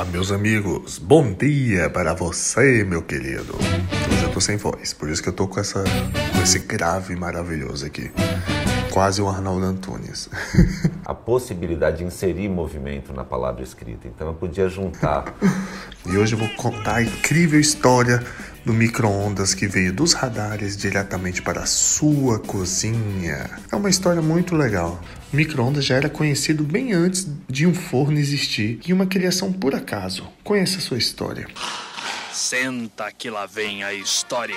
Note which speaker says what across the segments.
Speaker 1: Olá, meus amigos. Bom dia para você, meu querido. Hoje eu tô sem voz, por isso que eu tô com essa com esse grave maravilhoso aqui. Quase o Arnaldo Antunes.
Speaker 2: a possibilidade de inserir movimento na palavra escrita. Então eu podia juntar.
Speaker 1: e hoje eu vou contar a incrível história do micro-ondas que veio dos radares diretamente para a sua cozinha. É uma história muito legal. O micro-ondas já era conhecido bem antes de um forno existir e uma criação por acaso. Conheça a sua história.
Speaker 3: Senta que lá vem a história.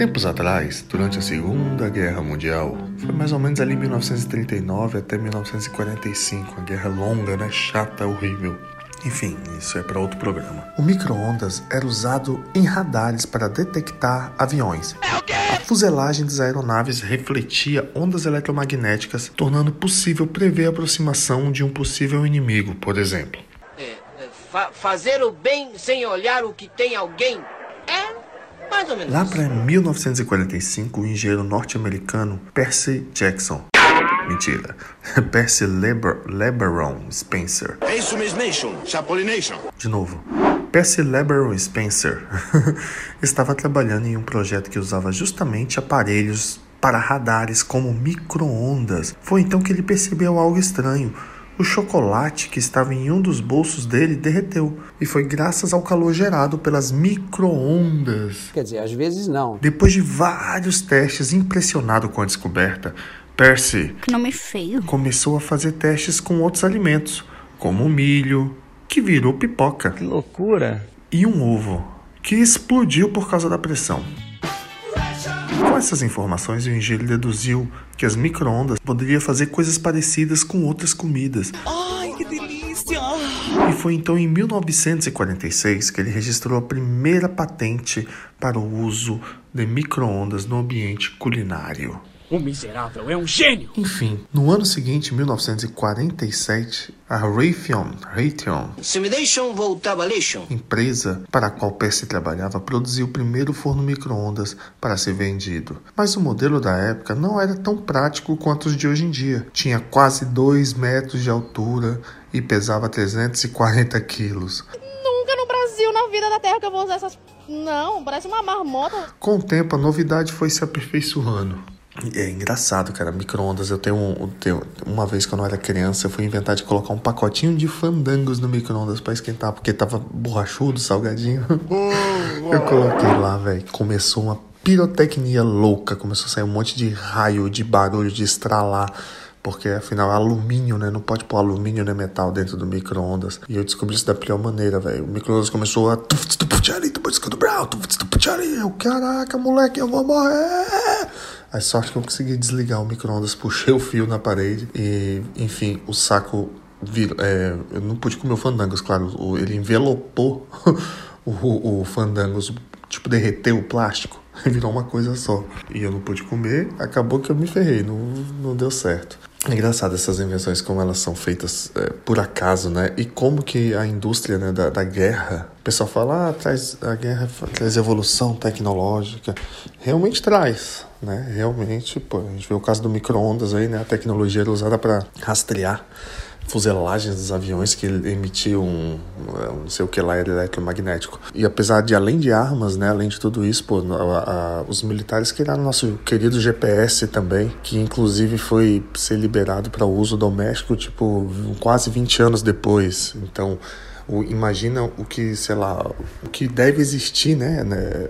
Speaker 1: Tempos atrás, durante a Segunda Guerra Mundial, foi mais ou menos ali 1939 até 1945, uma guerra longa, né, chata, horrível. Enfim, isso é para outro programa. O micro-ondas era usado em radares para detectar aviões. A fuselagem das aeronaves refletia ondas eletromagnéticas, tornando possível prever a aproximação de um possível inimigo, por exemplo. É, é
Speaker 4: fa fazer o bem sem olhar o que tem alguém é mais ou menos.
Speaker 1: Lá para 1945, o engenheiro norte-americano Percy Jackson. Mentira. Percy Leber LeBaron Spencer.
Speaker 5: É isso mesmo, Chapolination.
Speaker 1: De novo. Percy LeBaron Spencer estava trabalhando em um projeto que usava justamente aparelhos para radares como micro-ondas. Foi então que ele percebeu algo estranho. O chocolate que estava em um dos bolsos dele derreteu e foi graças ao calor gerado pelas microondas.
Speaker 6: Quer dizer, às vezes não.
Speaker 1: Depois de vários testes, impressionado com a descoberta, Percy
Speaker 7: que nome feio.
Speaker 1: começou a fazer testes com outros alimentos, como o milho, que virou pipoca.
Speaker 6: Que loucura!
Speaker 1: E um ovo, que explodiu por causa da pressão. Com essas informações, o engenheiro deduziu que as microondas poderiam fazer coisas parecidas com outras comidas.
Speaker 6: Ai, que delícia!
Speaker 1: E foi então em 1946 que ele registrou a primeira patente para o uso de microondas no ambiente culinário.
Speaker 3: O miserável é um gênio!
Speaker 1: Enfim, no ano seguinte, 1947, a Raytheon, Raytheon empresa para a qual Percy trabalhava, produziu o primeiro forno micro-ondas para ser vendido. Mas o modelo da época não era tão prático quanto os de hoje em dia. Tinha quase 2 metros de altura e pesava 340 quilos.
Speaker 8: Nunca no Brasil, na vida da Terra, que eu vou usar essas... Não, parece uma marmota.
Speaker 1: Com o tempo, a novidade foi se aperfeiçoando. É engraçado, cara. Micro-ondas. Eu tenho, um, tenho, Uma vez quando eu era criança, eu fui inventar de colocar um pacotinho de fandangos no micro-ondas pra esquentar, porque tava borrachudo, salgadinho. eu coloquei lá, velho. Começou uma pirotecnia louca. Começou a sair um monte de raio, de barulho, de estralar. Porque afinal é alumínio, né? Não pode pôr alumínio nem metal dentro do micro-ondas. E eu descobri isso da pior maneira, velho. O micro-ondas começou a. Eu, caraca, moleque, eu vou morrer! A sorte que eu consegui desligar o micro-ondas, puxei o fio na parede e, enfim, o saco virou. É, eu não pude comer o fandangos, claro. Ele envelopou o, o fandangos, tipo, derreteu o plástico. Virou uma coisa só. E eu não pude comer, acabou que eu me ferrei, não, não deu certo. É engraçado essas invenções, como elas são feitas é, por acaso, né? E como que a indústria né, da, da guerra, o pessoal fala, ah, traz, a guerra traz evolução tecnológica. Realmente traz, né? Realmente, pô, a gente vê o caso do micro-ondas aí, né? A tecnologia era usada para rastrear fuselagens dos aviões que emitiam um, um, não sei o que lá eletromagnético. E apesar de além de armas, né, além de tudo isso, pô, a, a, os militares criaram nosso querido GPS também, que inclusive foi ser liberado para uso doméstico, tipo, quase 20 anos depois. Então, o, imagina o que, sei lá, o que deve existir, né, né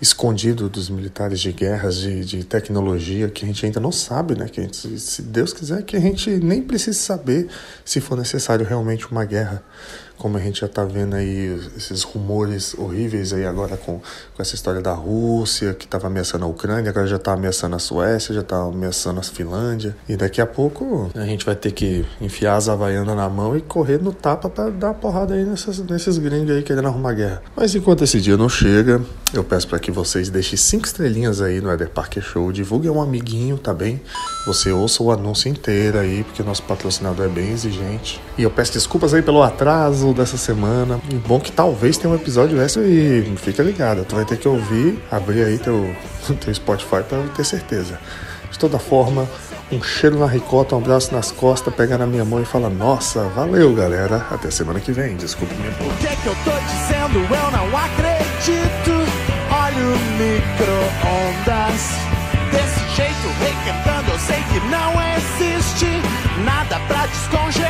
Speaker 1: escondido dos militares de guerras, de, de tecnologia, que a gente ainda não sabe, né? Que gente, se Deus quiser, que a gente nem precise saber se for necessário realmente uma guerra como a gente já está vendo aí esses rumores horríveis aí agora com, com essa história da Rússia, que estava ameaçando a Ucrânia, agora já está ameaçando a Suécia, já está ameaçando a Finlândia. E daqui a pouco a gente vai ter que enfiar as havaianas na mão e correr no tapa para dar porrada aí nessas, nesses gringos aí querendo arrumar guerra. Mas enquanto esse dia não chega, eu peço para que vocês deixem cinco estrelinhas aí no Eder Parker Show, divulguem um amiguinho, tá bem? Você ouça o anúncio inteiro aí, porque nosso patrocinador é bem exigente. E eu peço desculpas aí pelo atraso dessa semana. Bom que talvez tenha um episódio extra e fica ligado. Tu vai ter que ouvir, abrir aí teu, teu Spotify para ter certeza. De toda forma, um cheiro na ricota, um abraço nas costas, pega na minha mão e fala: Nossa, valeu galera, até semana que vem. Desculpa minha boca.
Speaker 7: O que é que eu tô dizendo? Eu não acredito. Olha o micro-ondas. Match danger